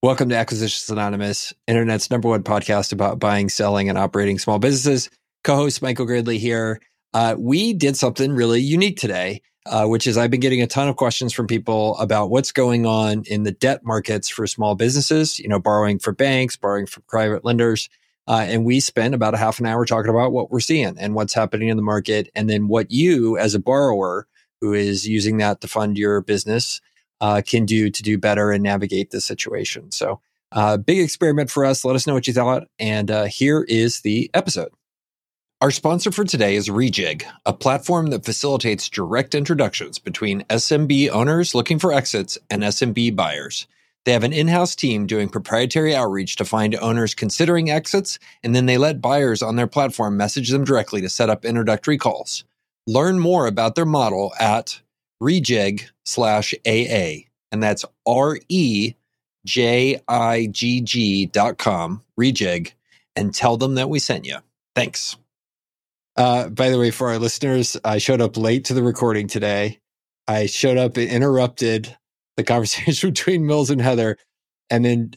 Welcome to Acquisitions Anonymous, Internet's number one podcast about buying, selling, and operating small businesses. Co host Michael Girdley here. Uh, we did something really unique today, uh, which is I've been getting a ton of questions from people about what's going on in the debt markets for small businesses, you know, borrowing for banks, borrowing from private lenders. Uh, and we spent about a half an hour talking about what we're seeing and what's happening in the market. And then what you, as a borrower who is using that to fund your business, uh, can do to do better and navigate the situation. So, uh, big experiment for us. Let us know what you thought. And uh, here is the episode. Our sponsor for today is Rejigg, a platform that facilitates direct introductions between SMB owners looking for exits and SMB buyers. They have an in house team doing proprietary outreach to find owners considering exits, and then they let buyers on their platform message them directly to set up introductory calls. Learn more about their model at rejigg slash AA. And that's R E J I G G dot com, rejigg, and tell them that we sent you. Thanks. Uh, by the way, for our listeners, I showed up late to the recording today. I showed up and interrupted the conversation between Mills and Heather, and then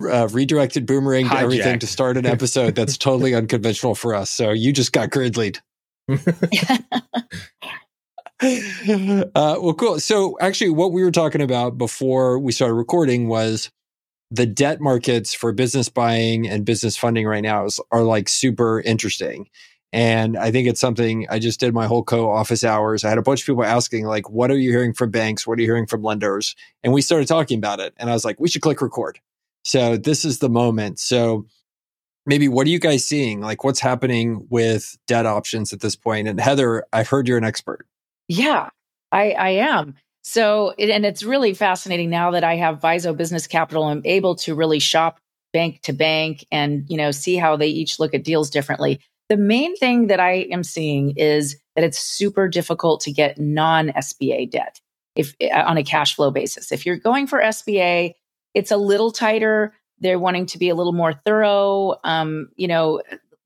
uh, redirected Boomerang to everything to start an episode that's totally unconventional for us. So you just got girdleyed. uh, well, cool. So, actually, what we were talking about before we started recording was the debt markets for business buying and business funding right now is, are like super interesting. And I think it's something I just did my whole co office hours. I had a bunch of people asking, like, what are you hearing from banks? What are you hearing from lenders? And we started talking about it. And I was like, we should click record. So, this is the moment. So, maybe what are you guys seeing? Like, what's happening with debt options at this point? And Heather, I've heard you're an expert. Yeah, I, I am. So, and it's really fascinating now that I have Viso Business Capital. I'm able to really shop bank to bank and you know see how they each look at deals differently. The main thing that I am seeing is that it's super difficult to get non SBA debt if uh, on a cash flow basis. If you're going for SBA, it's a little tighter. They're wanting to be a little more thorough. Um, you know,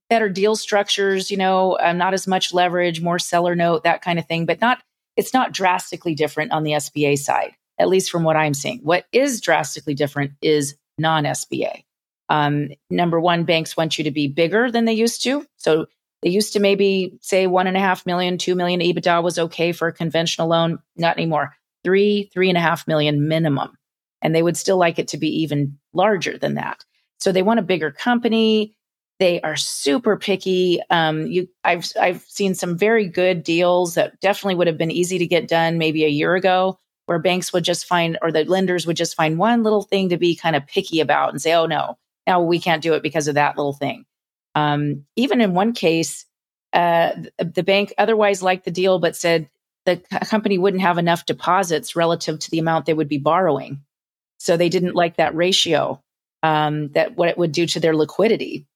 better deal structures, you know, uh, not as much leverage, more seller note, that kind of thing, but not, it's not drastically different on the SBA side, at least from what I'm seeing. What is drastically different is non SBA. Um, number one, banks want you to be bigger than they used to. So they used to maybe say one and a half million, two million EBITDA was okay for a conventional loan. Not anymore. Three, three and a half million minimum. And they would still like it to be even larger than that. So they want a bigger company. They are super picky. Um, you, I've I've seen some very good deals that definitely would have been easy to get done maybe a year ago, where banks would just find or the lenders would just find one little thing to be kind of picky about and say, "Oh no, now we can't do it because of that little thing." Um, even in one case, uh, the bank otherwise liked the deal, but said the company wouldn't have enough deposits relative to the amount they would be borrowing, so they didn't like that ratio. Um, that what it would do to their liquidity.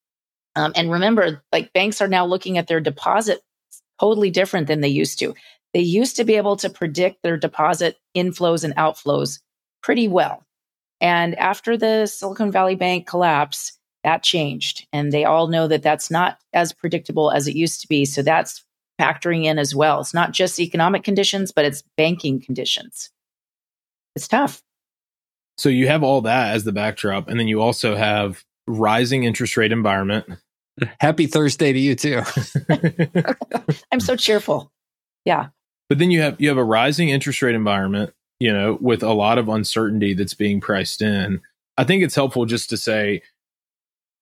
Um, and remember, like banks are now looking at their deposit totally different than they used to. They used to be able to predict their deposit inflows and outflows pretty well. And after the Silicon Valley Bank collapse, that changed. And they all know that that's not as predictable as it used to be. So that's factoring in as well. It's not just economic conditions, but it's banking conditions. It's tough. So you have all that as the backdrop. And then you also have rising interest rate environment. Happy Thursday to you too. I'm so cheerful. Yeah. But then you have you have a rising interest rate environment, you know, with a lot of uncertainty that's being priced in. I think it's helpful just to say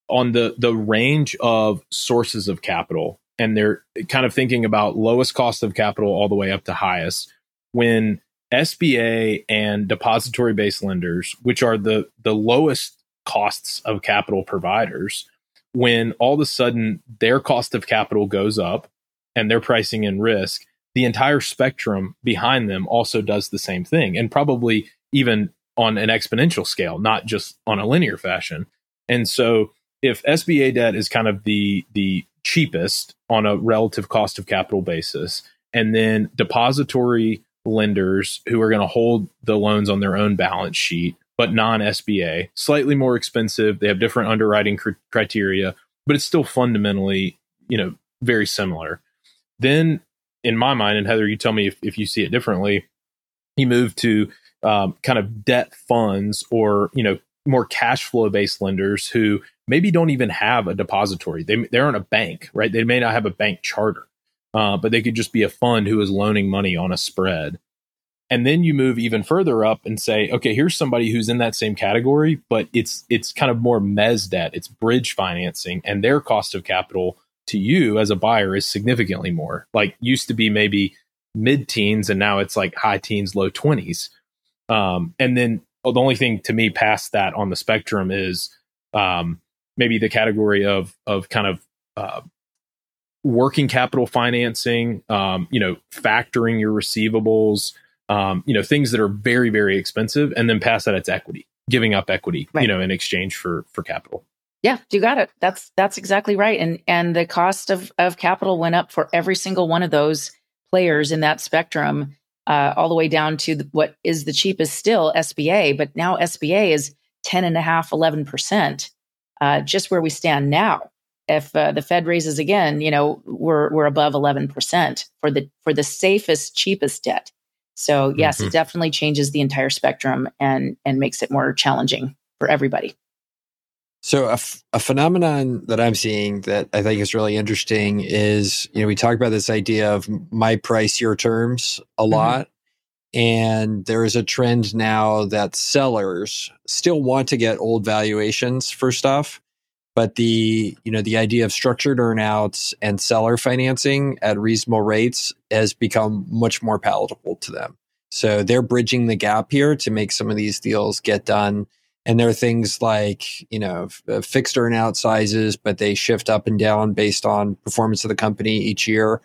on the the range of sources of capital and they're kind of thinking about lowest cost of capital all the way up to highest when SBA and depository based lenders, which are the the lowest costs of capital providers when all of a sudden their cost of capital goes up and they're pricing in risk the entire spectrum behind them also does the same thing and probably even on an exponential scale not just on a linear fashion. And so if SBA debt is kind of the the cheapest on a relative cost of capital basis and then depository lenders who are going to hold the loans on their own balance sheet but non SBA, slightly more expensive. They have different underwriting cr- criteria, but it's still fundamentally, you know, very similar. Then, in my mind, and Heather, you tell me if, if you see it differently, you move to um, kind of debt funds or, you know, more cash flow based lenders who maybe don't even have a depository. They they aren't a bank, right? They may not have a bank charter, uh, but they could just be a fund who is loaning money on a spread. And then you move even further up and say, okay, here's somebody who's in that same category, but it's it's kind of more mez debt, it's bridge financing, and their cost of capital to you as a buyer is significantly more. Like used to be maybe mid teens, and now it's like high teens, low twenties. Um, and then oh, the only thing to me past that on the spectrum is um, maybe the category of of kind of uh, working capital financing, um, you know, factoring your receivables, um, you know, things that are very very expensive, and then past that it's equity, giving up equity, right. you know, in exchange for for capital. Yeah, you got it. That's that's exactly right. And and the cost of of capital went up for every single one of those players in that spectrum, uh, all the way down to the, what is the cheapest still SBA, but now SBA is 10 and a half, 11%, uh, just where we stand now. If uh, the Fed raises again, you know, we're, we're above 11% for the, for the safest, cheapest debt. So yes, mm-hmm. it definitely changes the entire spectrum and, and makes it more challenging for everybody. So a, f- a phenomenon that I'm seeing that I think is really interesting is, you know, we talk about this idea of my price, your terms a mm-hmm. lot. And there is a trend now that sellers still want to get old valuations for stuff, but the, you know, the idea of structured earnouts and seller financing at reasonable rates has become much more palatable to them. So they're bridging the gap here to make some of these deals get done and there are things like, you know, uh, fixed earnout sizes, but they shift up and down based on performance of the company each year.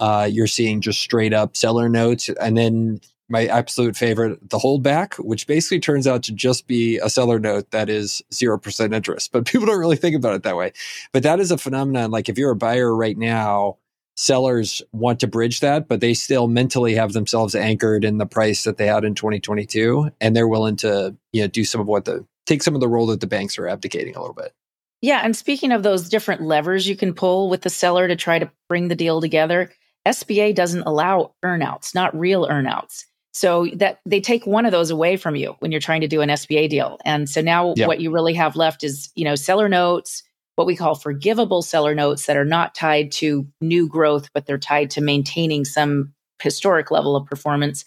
Uh, you're seeing just straight up seller notes. And then my absolute favorite, the holdback, which basically turns out to just be a seller note that is 0% interest. But people don't really think about it that way. But that is a phenomenon. Like if you're a buyer right now, sellers want to bridge that, but they still mentally have themselves anchored in the price that they had in 2022, and they're willing to you know do some of what the take some of the role that the banks are abdicating a little bit. Yeah, and speaking of those different levers you can pull with the seller to try to bring the deal together, SBA doesn't allow earnouts, not real earnouts. So that they take one of those away from you when you're trying to do an SBA deal. And so now yeah. what you really have left is, you know, seller notes, what we call forgivable seller notes that are not tied to new growth, but they're tied to maintaining some historic level of performance.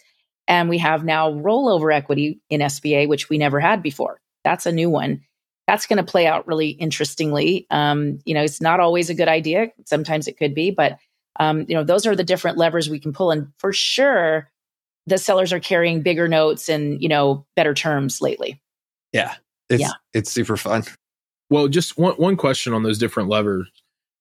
And we have now rollover equity in SBA, which we never had before. That's a new one. That's going to play out really interestingly. Um, you know, it's not always a good idea. Sometimes it could be, but um, you know, those are the different levers we can pull. And for sure, the sellers are carrying bigger notes and you know better terms lately. Yeah, it's yeah. it's super fun. Well, just one one question on those different levers.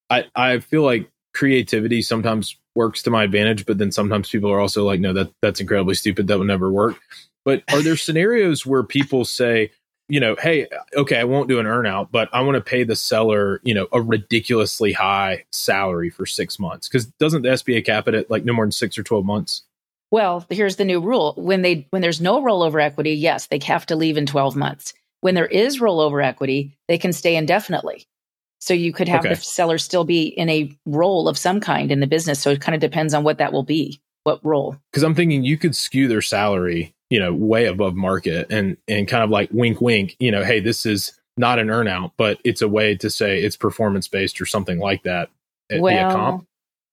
I I feel like creativity sometimes works to my advantage, but then sometimes people are also like, no, that that's incredibly stupid. That would never work. But are there scenarios where people say, you know, hey, okay, I won't do an earnout, but I want to pay the seller, you know, a ridiculously high salary for six months? Because doesn't the SBA cap it at like no more than six or twelve months? Well, here's the new rule: when they when there's no rollover equity, yes, they have to leave in twelve months. When there is rollover equity, they can stay indefinitely. So you could have okay. the seller still be in a role of some kind in the business. So it kind of depends on what that will be, what role. Because I'm thinking you could skew their salary, you know, way above market and and kind of like wink wink, you know, hey, this is not an earnout, but it's a way to say it's performance based or something like that. Eh, well,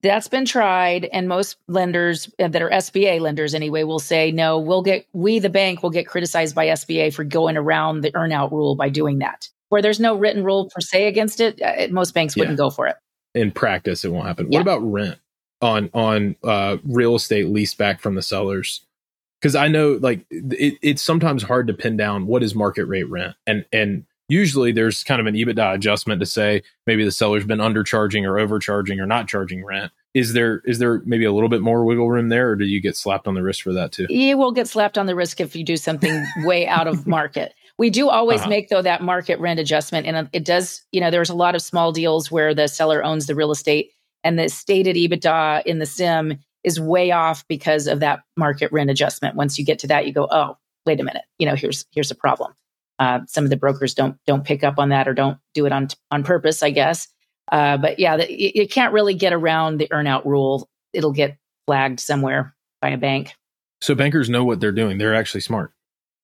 that's been tried, and most lenders uh, that are SBA lenders anyway will say, no, we'll get, we, the bank, will get criticized by SBA for going around the earnout rule by doing that. Where there's no written rule per se against it, uh, most banks wouldn't go for it. In practice, it won't happen. Yeah. What about rent on on uh, real estate leased back from the sellers? Because I know, like, it, it's sometimes hard to pin down what is market rate rent, and and usually there's kind of an EBITDA adjustment to say maybe the seller's been undercharging or overcharging or not charging rent. Is there is there maybe a little bit more wiggle room there, or do you get slapped on the wrist for that too? You will get slapped on the wrist if you do something way out of market. We do always uh-huh. make though that market rent adjustment, and it does. You know, there's a lot of small deals where the seller owns the real estate, and the stated EBITDA in the CIM is way off because of that market rent adjustment. Once you get to that, you go, oh, wait a minute. You know, here's here's a problem. Uh, some of the brokers don't don't pick up on that or don't do it on on purpose, I guess. Uh, but yeah, the, you, you can't really get around the earnout rule. It'll get flagged somewhere by a bank. So bankers know what they're doing. They're actually smart.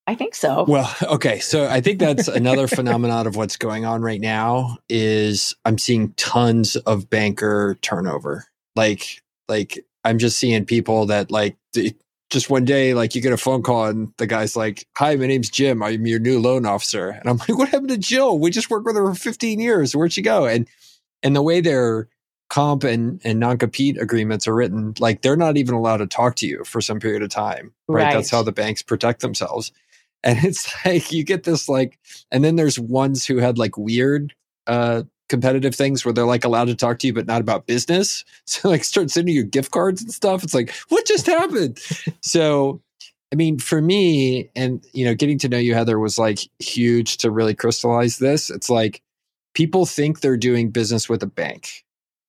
I think so. Well, okay. So I think that's another phenomenon of what's going on right now is I'm seeing tons of banker turnover. Like, like I'm just seeing people that like just one day, like you get a phone call and the guy's like, "Hi, my name's Jim. I'm your new loan officer." And I'm like, "What happened to Jill? We just worked with her for 15 years. Where'd she go?" And and the way their comp and and non compete agreements are written, like they're not even allowed to talk to you for some period of time. Right? right. That's how the banks protect themselves. And it's like you get this like, and then there's ones who had like weird uh competitive things where they're like allowed to talk to you but not about business. So like start sending you gift cards and stuff. It's like what just happened? So i mean for me and you know getting to know you heather was like huge to really crystallize this. It's like people think they're doing business with a bank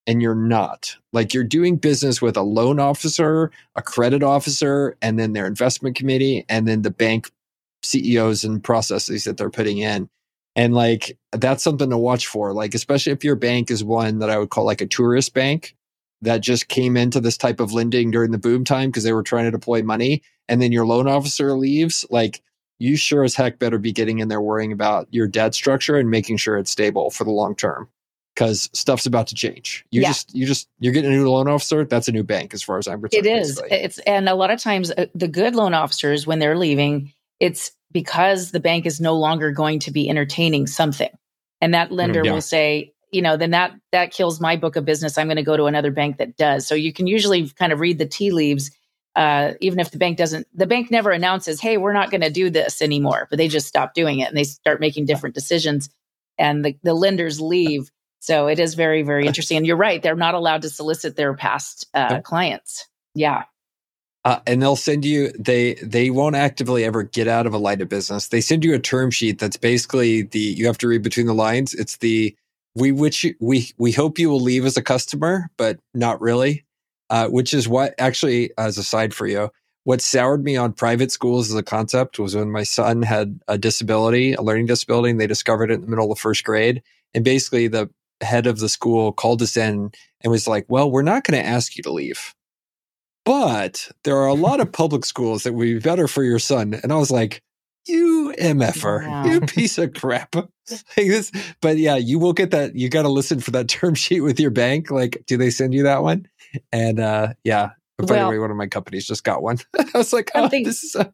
and you're not. Like you're doing business with a loan officer a credit officer and then their investment committee and then the bank ceos and processes that they're putting in and like that's something to watch for. Like, especially if your bank is one that I would call like a tourist bank that just came into this type of lending during the boom time because they were trying to deploy money. And then your loan officer leaves, like you sure as heck better be getting in there worrying about your debt structure and making sure it's stable for the long term because stuff's about to change. You yeah. just, you just, you're getting a new loan officer. That's a new bank as far as I'm concerned. It is. Basically. It's, and a lot of times uh, the good loan officers, when they're leaving, it's because the bank is no longer going to be entertaining something. And that lender mm, yeah. will say, you know, then that that kills my book of business. I'm going to go to another bank that does. So you can usually kind of read the tea leaves, uh, even if the bank doesn't. The bank never announces, "Hey, we're not going to do this anymore," but they just stop doing it and they start making different decisions, and the the lenders leave. So it is very very interesting. And you're right; they're not allowed to solicit their past uh, clients. Yeah. Uh, and they'll send you they they won't actively ever get out of a line of business. They send you a term sheet that's basically the you have to read between the lines. It's the we which we we hope you will leave as a customer, but not really. Uh, which is what actually, as a side for you, what soured me on private schools as a concept was when my son had a disability, a learning disability, and they discovered it in the middle of first grade. And basically, the head of the school called us in and was like, "Well, we're not going to ask you to leave." But there are a lot of public schools that would be better for your son. And I was like, you MFer, yeah. you piece of crap. like this, but yeah, you will get that. You got to listen for that term sheet with your bank. Like, do they send you that one? And uh, yeah, but by well, the way, one of my companies just got one. I was like, oh, think, this is. A-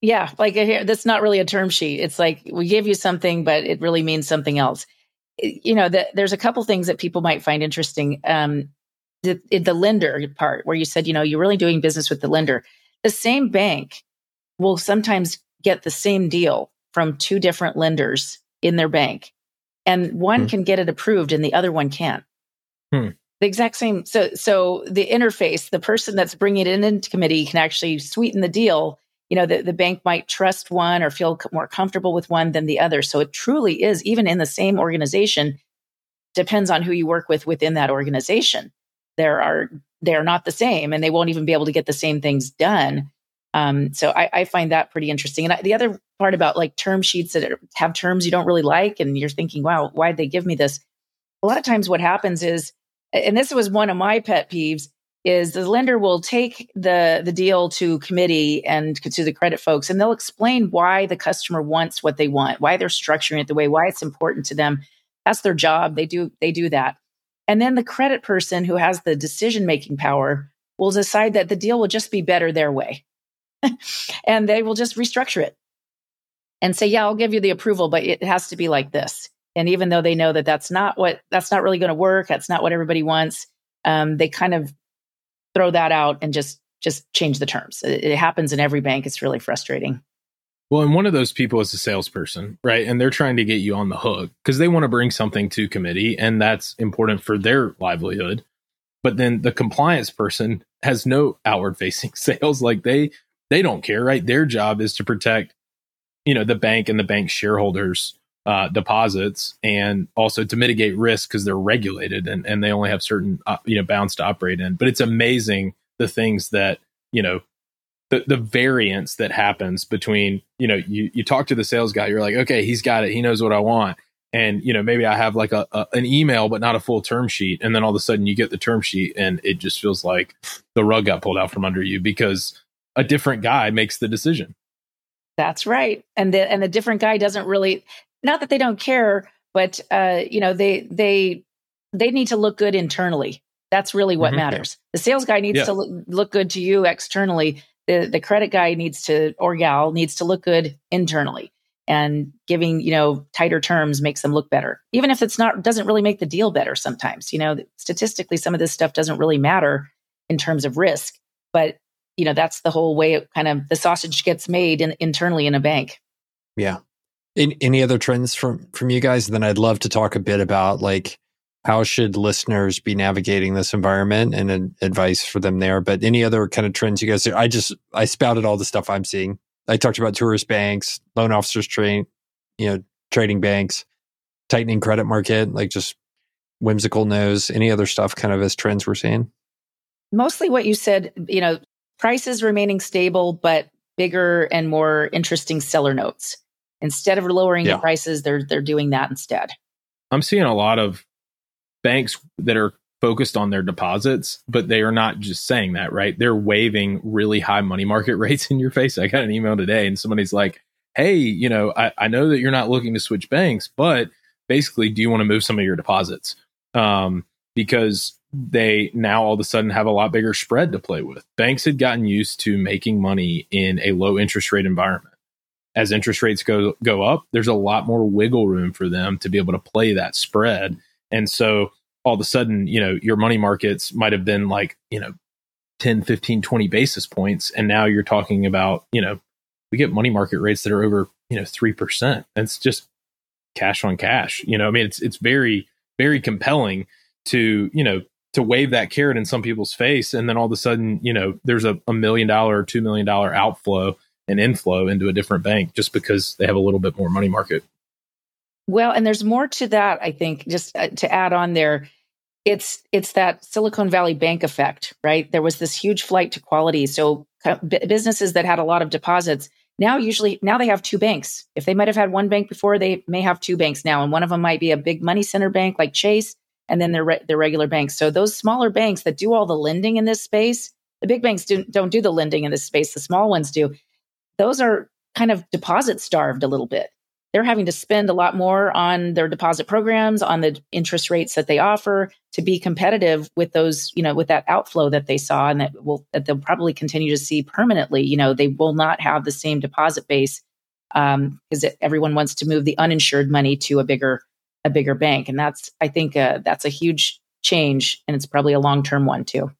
yeah, like here, that's not really a term sheet. It's like we give you something, but it really means something else. You know, the, there's a couple things that people might find interesting. Um, the, the lender part where you said, you know, you're really doing business with the lender. The same bank will sometimes get the same deal from two different lenders in their bank, and one hmm. can get it approved and the other one can't. Hmm. The exact same. So, so the interface, the person that's bringing it in into committee can actually sweeten the deal. You know, the, the bank might trust one or feel more comfortable with one than the other. So it truly is, even in the same organization, depends on who you work with within that organization there are they're not the same and they won't even be able to get the same things done. Um, so I, I, find that pretty interesting. And I, the other part about like term sheets that have terms you don't really like and you're thinking wow why'd they give me this? A lot of times what happens is and this was one of my pet peeves is the lender will take the the deal to committee and to the credit folks and they'll explain why the customer wants what they want why they're structuring it the way why it's important to them. That's their job. They do they do that and then the credit person who has the decision making power will decide that the deal will just be better their way. and they will just restructure it and say, yeah, I'll give you the approval, but it has to be like this. And even though they know that that's not what, that's not really going to work, that's not what everybody wants, um, they kind of throw that out and just, just change the terms. It, it happens in every bank. It's really frustrating. Well, and one of those people is a salesperson, right? And they're trying to get you on the hook because they want to bring something to committee and that's important for their livelihood. But then the compliance person has no outward facing sales. Like they they don't care, right? Their job is to protect, you know, the bank and the bank shareholders uh, deposits and also to mitigate risk because they're regulated and, and they only have certain uh, you know bounds to operate in. But it's amazing the things that you know the, the variance that happens between you know you you talk to the sales guy you're like okay he's got it he knows what i want and you know maybe i have like a, a, an email but not a full term sheet and then all of a sudden you get the term sheet and it just feels like the rug got pulled out from under you because a different guy makes the decision That's right. And the and the different guy doesn't really not that they don't care, but uh, you know, they they they need to look good internally. That's really what mm-hmm. matters. The sales guy needs yeah. to look, look good to you externally. The the credit guy needs to or gal needs to look good internally. And giving, you know, tighter terms makes them look better. Even if it's not doesn't really make the deal better sometimes. You know, statistically some of this stuff doesn't really matter in terms of risk, but you know, that's the whole way it kind of the sausage gets made in, internally in a bank. Yeah. In, any other trends from from you guys? Then I'd love to talk a bit about like how should listeners be navigating this environment and uh, advice for them there. But any other kind of trends you guys? I just I spouted all the stuff I'm seeing. I talked about tourist banks, loan officers train, you know, trading banks, tightening credit market, like just whimsical nose. Any other stuff kind of as trends we're seeing? Mostly what you said. You know, prices remaining stable, but bigger and more interesting seller notes. Instead of lowering yeah. the prices, they're they're doing that instead. I'm seeing a lot of banks that are focused on their deposits, but they are not just saying that, right? They're waving really high money market rates in your face. I got an email today and somebody's like, Hey, you know, I, I know that you're not looking to switch banks, but basically, do you want to move some of your deposits? Um, because they now all of a sudden have a lot bigger spread to play with. Banks had gotten used to making money in a low interest rate environment. As interest rates go go up, there's a lot more wiggle room for them to be able to play that spread. And so all of a sudden, you know, your money markets might have been like, you know, 10, 15, 20 basis points and now you're talking about, you know, we get money market rates that are over, you know, 3%. And it's just cash on cash. You know, I mean, it's it's very very compelling to, you know, to wave that carrot in some people's face and then all of a sudden you know there's a, a million dollar or two million dollar outflow and inflow into a different bank just because they have a little bit more money market well and there's more to that i think just uh, to add on there it's it's that silicon valley bank effect right there was this huge flight to quality so businesses that had a lot of deposits now usually now they have two banks if they might have had one bank before they may have two banks now and one of them might be a big money center bank like chase and then their re- their regular banks. So those smaller banks that do all the lending in this space, the big banks do, don't do the lending in this space. The small ones do. Those are kind of deposit starved a little bit. They're having to spend a lot more on their deposit programs, on the interest rates that they offer to be competitive with those, you know, with that outflow that they saw and that will that they'll probably continue to see permanently. You know, they will not have the same deposit base because um, everyone wants to move the uninsured money to a bigger a bigger bank. And that's, I think, uh, that's a huge change. And it's probably a long term one too.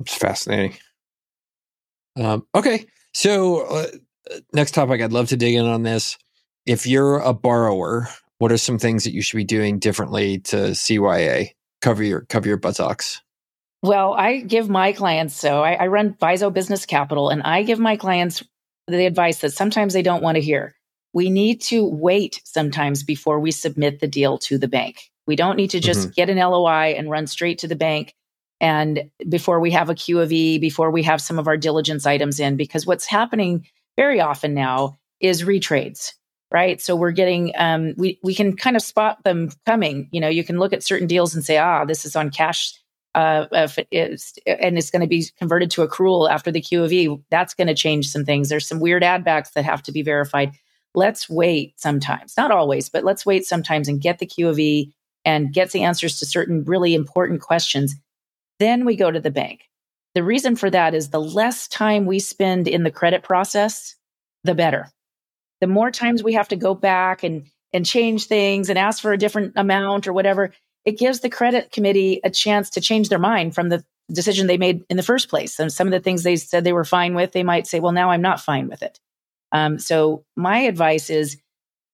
It's fascinating. Um, okay. So, uh, next topic, I'd love to dig in on this. If you're a borrower, what are some things that you should be doing differently to CYA? Cover your cover your buttocks. Well, I give my clients so I, I run Viso Business Capital, and I give my clients the advice that sometimes they don't want to hear we need to wait sometimes before we submit the deal to the bank. We don't need to just mm-hmm. get an LOI and run straight to the bank and before we have a Q of E, before we have some of our diligence items in, because what's happening very often now is retrades, right? So we're getting, um, we, we can kind of spot them coming. You know, you can look at certain deals and say, ah, this is on cash. Uh, it is, and it's going to be converted to accrual after the Q of E, that's going to change some things. There's some weird add backs that have to be verified let's wait sometimes, not always, but let's wait sometimes and get the Q of E and get the answers to certain really important questions. Then we go to the bank. The reason for that is the less time we spend in the credit process, the better. The more times we have to go back and, and change things and ask for a different amount or whatever, it gives the credit committee a chance to change their mind from the decision they made in the first place. And some of the things they said they were fine with, they might say, well, now I'm not fine with it. Um, so my advice is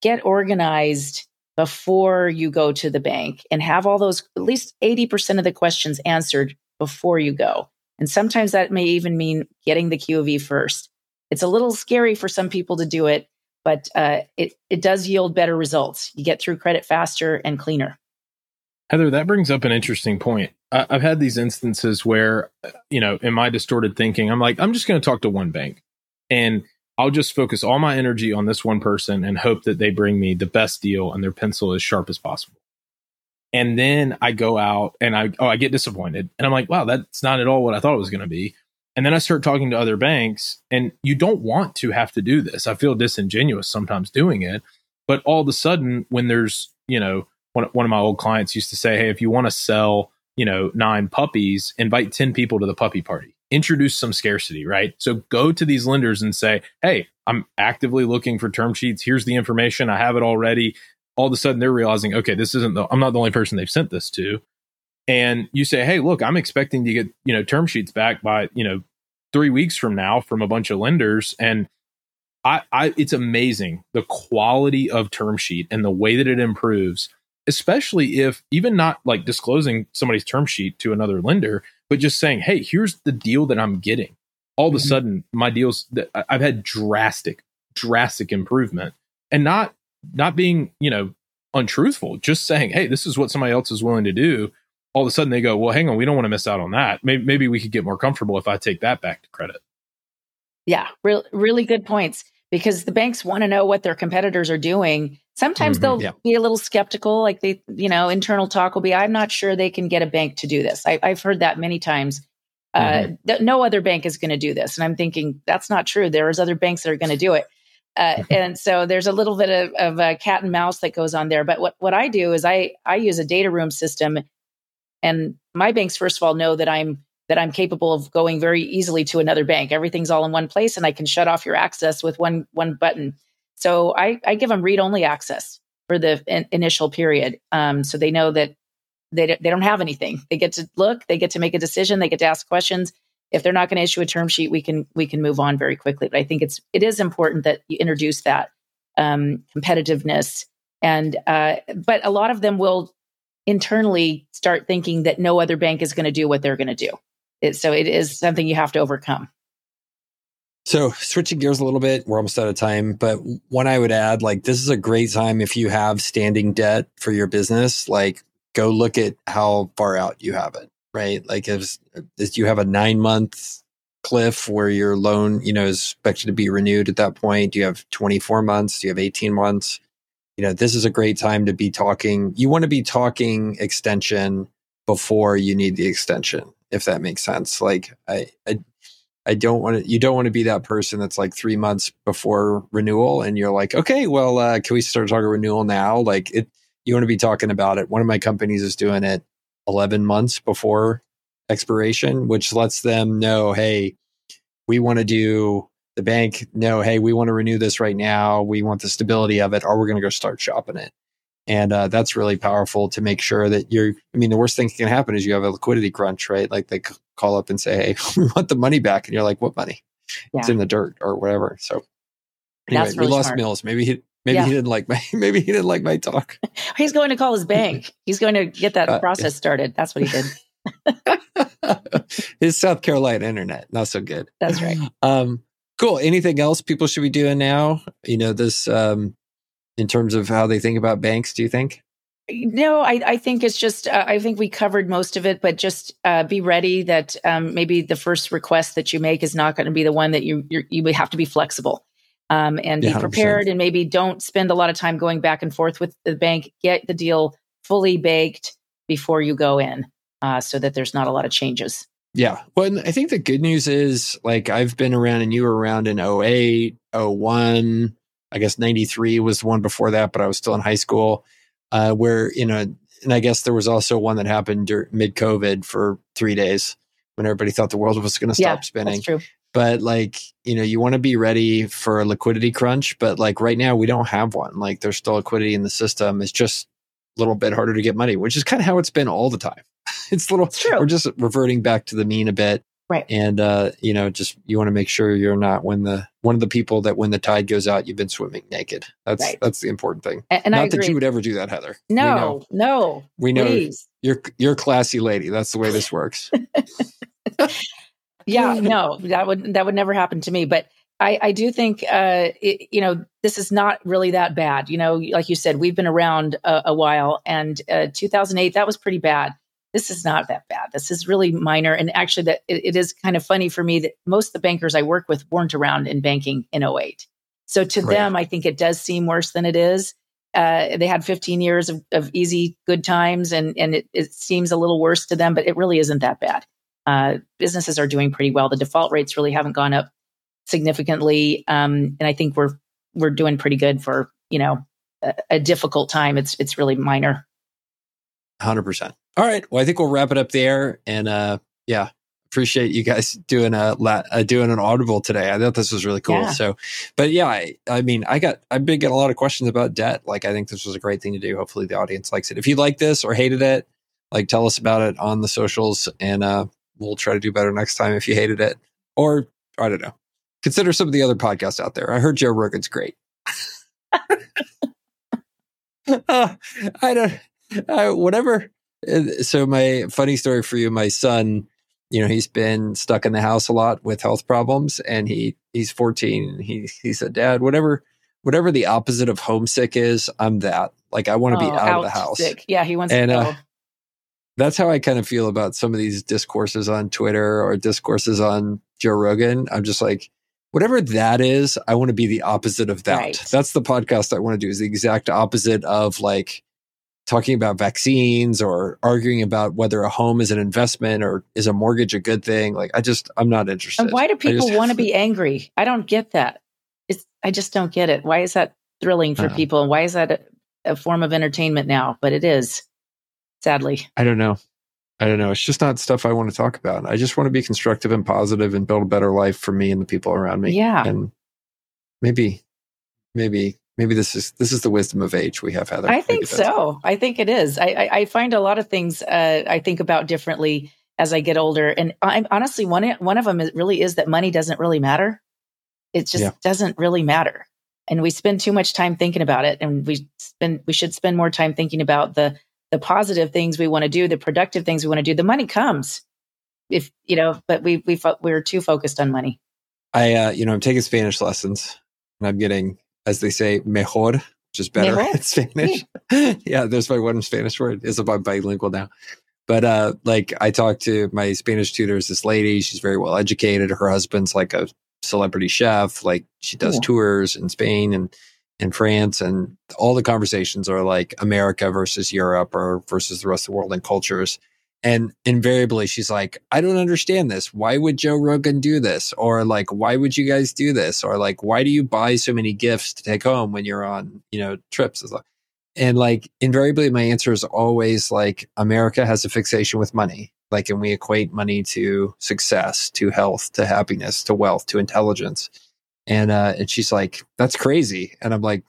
get organized before you go to the bank and have all those at least 80% of the questions answered before you go. And sometimes that may even mean getting the Q of E first. It's a little scary for some people to do it, but uh, it, it does yield better results. You get through credit faster and cleaner. Heather, that brings up an interesting point. I, I've had these instances where, you know, in my distorted thinking, I'm like, I'm just going to talk to one bank. And I'll just focus all my energy on this one person and hope that they bring me the best deal and their pencil as sharp as possible. And then I go out and I oh I get disappointed and I'm like, wow, that's not at all what I thought it was going to be. And then I start talking to other banks, and you don't want to have to do this. I feel disingenuous sometimes doing it. But all of a sudden, when there's, you know, one, one of my old clients used to say, Hey, if you want to sell, you know, nine puppies, invite 10 people to the puppy party, introduce some scarcity, right? So go to these lenders and say, Hey, I'm actively looking for term sheets. Here's the information. I have it already. All of a sudden, they're realizing, okay, this isn't the, I'm not the only person they've sent this to and you say, "Hey, look, I'm expecting to get you know term sheets back by you know three weeks from now from a bunch of lenders," and I, I it's amazing the quality of term sheet and the way that it improves, especially if even not like disclosing somebody's term sheet to another lender, but just saying, "Hey, here's the deal that I'm getting." All of a mm-hmm. sudden, my deals that I've had drastic, drastic improvement, and not not being you know untruthful, just saying, "Hey, this is what somebody else is willing to do." All of a sudden they go, well, hang on, we don't want to miss out on that. Maybe, maybe we could get more comfortable if I take that back to credit. Yeah, re- really good points because the banks want to know what their competitors are doing. Sometimes mm-hmm, they'll yeah. be a little skeptical, like they, you know, internal talk will be, I'm not sure they can get a bank to do this. I, have heard that many times. Uh, mm-hmm. Uh, th- no other bank is going to do this. And I'm thinking, that's not true. There's other banks that are going to do it. Uh, and so there's a little bit of, of a cat and mouse that goes on there. But what, what I do is I, I use a data room system and my banks, first of all, know that I'm that I'm capable of going very easily to another bank. Everything's all in one place, and I can shut off your access with one one button. So I, I give them read only access for the in, initial period, um, so they know that they they don't have anything. They get to look, they get to make a decision, they get to ask questions. If they're not going to issue a term sheet, we can we can move on very quickly. But I think it's it is important that you introduce that um, competitiveness and uh, but a lot of them will internally start thinking that no other bank is going to do what they're going to do. It, so it is something you have to overcome. So switching gears a little bit, we're almost out of time, but one I would add, like this is a great time if you have standing debt for your business, like go look at how far out you have it, right? Like if, if you have a nine month cliff where your loan, you know, is expected to be renewed at that point, do you have 24 months? Do you have 18 months? You know, this is a great time to be talking. You want to be talking extension before you need the extension, if that makes sense. Like I, I, I don't want to, you don't want to be that person that's like three months before renewal and you're like, okay, well, uh, can we start talking renewal now? Like it, you want to be talking about it. One of my companies is doing it 11 months before expiration, which lets them know, hey, we want to do the bank know, hey, we want to renew this right now. We want the stability of it, or we're going to go start shopping it. And uh, that's really powerful to make sure that you're. I mean, the worst thing that can happen is you have a liquidity crunch, right? Like they call up and say, "Hey, we want the money back," and you're like, "What money? Yeah. It's in the dirt or whatever." So anyway, really we lost smart. Mills. Maybe he maybe yeah. he didn't like my maybe he didn't like my talk. He's going to call his bank. He's going to get that uh, process started. That's what he did. his South Carolina internet not so good. That's right. Um, Cool. Anything else people should be doing now? You know, this um, in terms of how they think about banks, do you think? No, I, I think it's just, uh, I think we covered most of it, but just uh, be ready that um, maybe the first request that you make is not going to be the one that you you you have to be flexible um, and be prepared and maybe don't spend a lot of time going back and forth with the bank. Get the deal fully baked before you go in uh, so that there's not a lot of changes. Yeah. Well, I think the good news is like I've been around and you were around in 08, 01, I guess 93 was the one before that, but I was still in high school, uh, where, you know, and I guess there was also one that happened mid COVID for three days when everybody thought the world was going to stop yeah, spinning. That's true. But like, you know, you want to be ready for a liquidity crunch, but like right now we don't have one. Like there's still liquidity in the system. It's just little bit harder to get money, which is kind of how it's been all the time. it's a little it's true. We're just reverting back to the mean a bit. Right. And uh, you know, just you want to make sure you're not when the one of the people that when the tide goes out, you've been swimming naked. That's right. that's the important thing. And, and not that you would ever do that, Heather. No, we no. We know please. you're you're a classy lady. That's the way this works. yeah, no, that would that would never happen to me. But I, I do think, uh, it, you know, this is not really that bad. You know, like you said, we've been around a, a while, and uh, 2008 that was pretty bad. This is not that bad. This is really minor, and actually, that it, it is kind of funny for me that most of the bankers I work with weren't around in banking in 08. So to right. them, I think it does seem worse than it is. Uh, they had 15 years of, of, easy, good times, and and it, it seems a little worse to them, but it really isn't that bad. uh, businesses are doing pretty well. The default rates really haven't gone up significantly, um, and I think we're we're doing pretty good for you know a, a difficult time. It's it's really minor. Hundred percent. All right. Well, I think we'll wrap it up there. And uh, yeah, appreciate you guys doing a uh, doing an audible today. I thought this was really cool. Yeah. So, but yeah, I, I mean, I got I've been getting a lot of questions about debt. Like, I think this was a great thing to do. Hopefully, the audience likes it. If you like this or hated it, like, tell us about it on the socials, and uh, we'll try to do better next time. If you hated it, or I don't know, consider some of the other podcasts out there. I heard Joe Rogan's great. uh, I don't. Uh, whatever. So my funny story for you, my son you know he's been stuck in the house a lot with health problems and he he's 14 and he he said dad whatever whatever the opposite of homesick is i'm that like i want to oh, be out, out, of the house sick. yeah he wants and, to uh, go uh, that's how i kind of feel about some of these discourses on twitter or discourses on joe rogan i'm just like whatever that is i want to be the opposite of that right. that's the podcast i want to do is the exact opposite of like talking about vaccines or arguing about whether a home is an investment or is a mortgage a good thing. Like I just I'm not interested. And why do people want to be angry? I don't get that. It's I just don't get it. Why is that thrilling for uh, people? And why is that a, a, form of entertainment now? But it is, sadly. I don't know. I don't know. It's just not stuff I want to talk about. I just want to be constructive and positive and build a better life for me and the people around me. Yeah. And maybe, maybe maybe this is this is the wisdom of age we have heather i think so i think it is I, I, I find a lot of things uh, i think about differently as i get older and I'm, honestly one, one of them is, really is that money doesn't really matter it just yeah. doesn't really matter and we spend too much time thinking about it and we spend we should spend more time thinking about the the positive things we want to do the productive things we want to do the money comes if you know but we we we're too focused on money i uh you know i'm taking spanish lessons and i'm getting as they say, mejor, which is better mejor? in Spanish. yeah, there's my one Spanish word. Is about bilingual now. But uh, like I talked to my Spanish tutors, this lady, she's very well educated. Her husband's like a celebrity chef. Like she does tours in Spain and in France, and all the conversations are like America versus Europe or versus the rest of the world and cultures. And invariably, she's like, I don't understand this. Why would Joe Rogan do this? Or like, why would you guys do this? Or like, why do you buy so many gifts to take home when you're on, you know, trips? And like, invariably, my answer is always like, America has a fixation with money. Like, and we equate money to success, to health, to happiness, to wealth, to intelligence. And, uh, and she's like, that's crazy. And I'm like,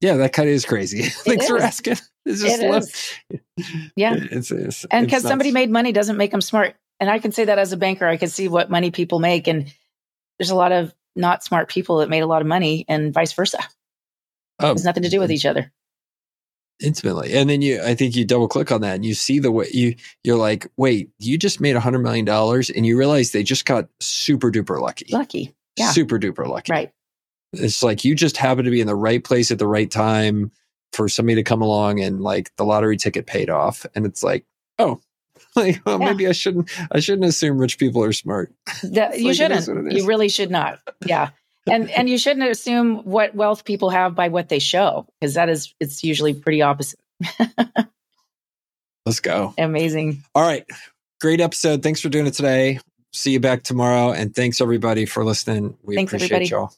yeah, that kind of is crazy. Thanks is. for asking. It's just it yeah. It's, it's, and because somebody made money doesn't make them smart. And I can say that as a banker, I can see what money people make. And there's a lot of not smart people that made a lot of money and vice versa. Um, it's nothing to do with each other. Intimately. And then you, I think you double click on that and you see the way you, you're like, wait, you just made a hundred million dollars and you realize they just got super duper lucky. Lucky. Yeah. Super duper lucky. Right. It's like you just happen to be in the right place at the right time for somebody to come along and like the lottery ticket paid off. And it's like, oh, like, well, yeah. maybe I shouldn't, I shouldn't assume rich people are smart. That, you like, shouldn't. You really should not. Yeah. and and you shouldn't assume what wealth people have by what they show because that is it's usually pretty opposite. Let's go. Amazing. All right. Great episode. Thanks for doing it today. See you back tomorrow. And thanks everybody for listening. We thanks, appreciate everybody. y'all.